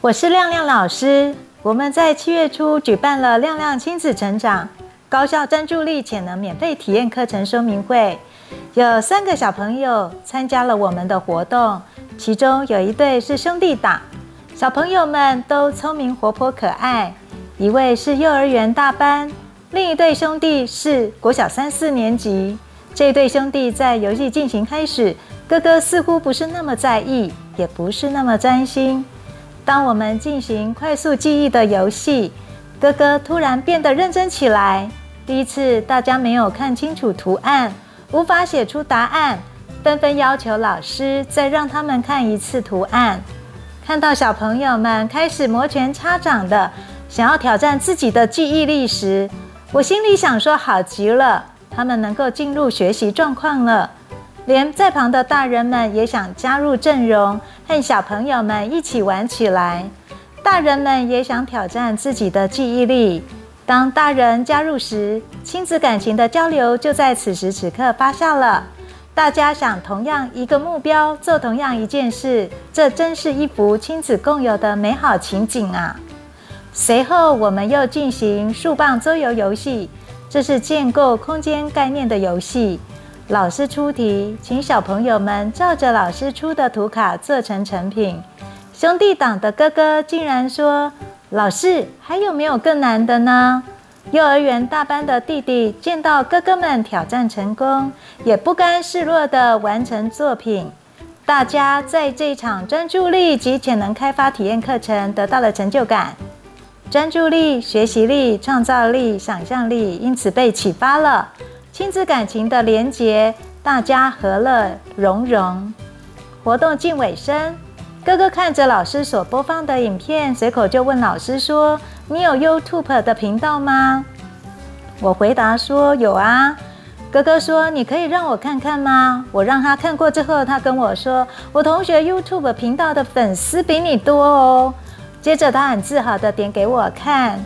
我是亮亮老师。我们在七月初举办了亮亮亲子成长高效专注力潜能免费体验课程说明会，有三个小朋友参加了我们的活动，其中有一对是兄弟档，小朋友们都聪明活泼可爱，一位是幼儿园大班，另一对兄弟是国小三四年级。这对兄弟在游戏进行开始，哥哥似乎不是那么在意，也不是那么专心。当我们进行快速记忆的游戏，哥哥突然变得认真起来。第一次，大家没有看清楚图案，无法写出答案，纷纷要求老师再让他们看一次图案。看到小朋友们开始摩拳擦掌的想要挑战自己的记忆力时，我心里想说：好极了，他们能够进入学习状况了。连在旁的大人们也想加入阵容，和小朋友们一起玩起来。大人们也想挑战自己的记忆力。当大人加入时，亲子感情的交流就在此时此刻发酵了。大家想同样一个目标，做同样一件事，这真是一幅亲子共有的美好情景啊！随后，我们又进行树棒桌游游戏，这是建构空间概念的游戏。老师出题，请小朋友们照着老师出的图卡做成成品。兄弟党的哥哥竟然说：“老师，还有没有更难的呢？”幼儿园大班的弟弟见到哥哥们挑战成功，也不甘示弱地完成作品。大家在这场专注力及潜能开发体验课程得到了成就感，专注力、学习力、创造力、想象力因此被启发了。亲子感情的连结，大家和乐融融。活动近尾声，哥哥看着老师所播放的影片，随口就问老师说：“你有 YouTube 的频道吗？”我回答说：“有啊。”哥哥说：“你可以让我看看吗？”我让他看过之后，他跟我说：“我同学 YouTube 频道的粉丝比你多哦。”接着他很自豪地点给我看。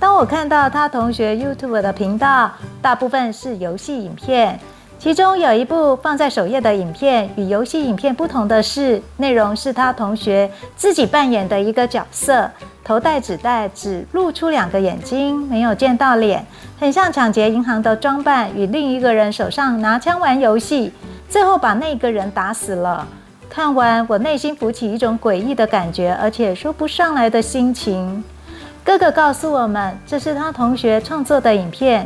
当我看到他同学 YouTube 的频道，大部分是游戏影片，其中有一部放在首页的影片，与游戏影片不同的是，内容是他同学自己扮演的一个角色，头戴纸袋，只露出两个眼睛，没有见到脸，很像抢劫银行的装扮，与另一个人手上拿枪玩游戏，最后把那个人打死了。看完，我内心浮起一种诡异的感觉，而且说不上来的心情。哥哥告诉我们，这是他同学创作的影片。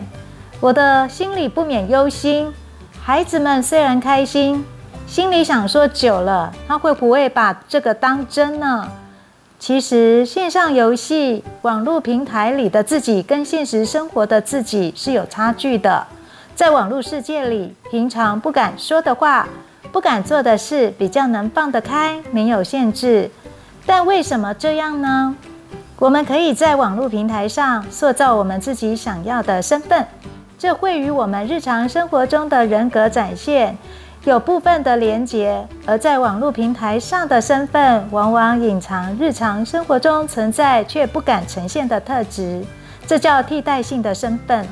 我的心里不免忧心。孩子们虽然开心，心里想说：久了，他会不会把这个当真呢？其实，线上游戏、网络平台里的自己跟现实生活的自己是有差距的。在网络世界里，平常不敢说的话、不敢做的事，比较能放得开，没有限制。但为什么这样呢？我们可以在网络平台上塑造我们自己想要的身份，这会与我们日常生活中的人格展现有部分的连结。而在网络平台上的身份，往往隐藏日常生活中存在却不敢呈现的特质，这叫替代性的身份。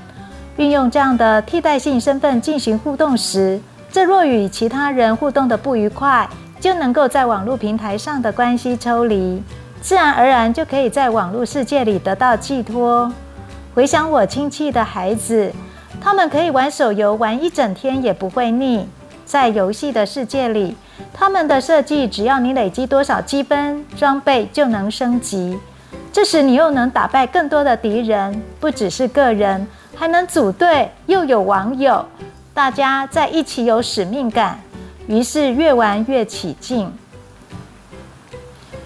运用这样的替代性身份进行互动时，这若与其他人互动的不愉快，就能够在网络平台上的关系抽离。自然而然就可以在网络世界里得到寄托。回想我亲戚的孩子，他们可以玩手游玩一整天也不会腻。在游戏的世界里，他们的设计只要你累积多少积分，装备就能升级。这时你又能打败更多的敌人，不只是个人，还能组队，又有网友，大家在一起有使命感，于是越玩越起劲。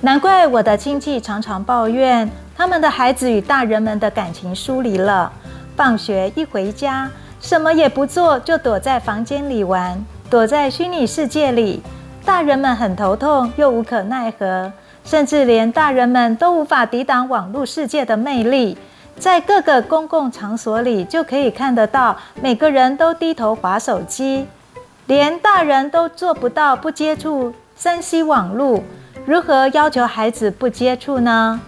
难怪我的亲戚常常抱怨，他们的孩子与大人们的感情疏离了。放学一回家，什么也不做，就躲在房间里玩，躲在虚拟世界里。大人们很头痛，又无可奈何，甚至连大人们都无法抵挡网络世界的魅力。在各个公共场所里，就可以看得到，每个人都低头滑手机，连大人都做不到不接触 3C 网络。如何要求孩子不接触呢？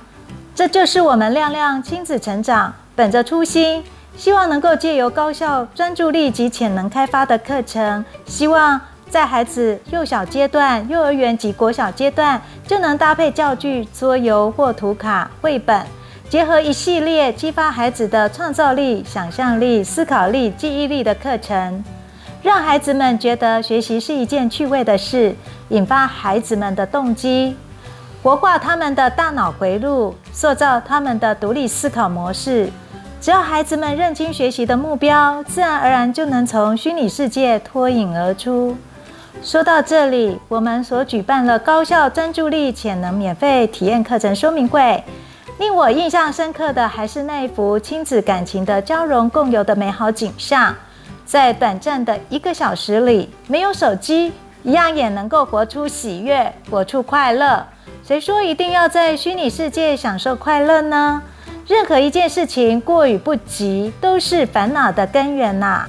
这就是我们亮亮亲子成长，本着初心，希望能够借由高效专注力及潜能开发的课程，希望在孩子幼小阶段、幼儿园及国小阶段，就能搭配教具、桌游或图卡、绘本，结合一系列激发孩子的创造力、想象力、思考力、记忆力的课程，让孩子们觉得学习是一件趣味的事，引发孩子们的动机，活化他们的大脑回路，塑造他们的独立思考模式。只要孩子们认清学习的目标，自然而然就能从虚拟世界脱颖而出。说到这里，我们所举办了高效专注力潜能免费体验课程说明会。令我印象深刻的还是那一幅亲子感情的交融共有的美好景象。在短暂的一个小时里，没有手机，一样也能够活出喜悦，活出快乐。谁说一定要在虚拟世界享受快乐呢？任何一件事情过与不及，都是烦恼的根源呐。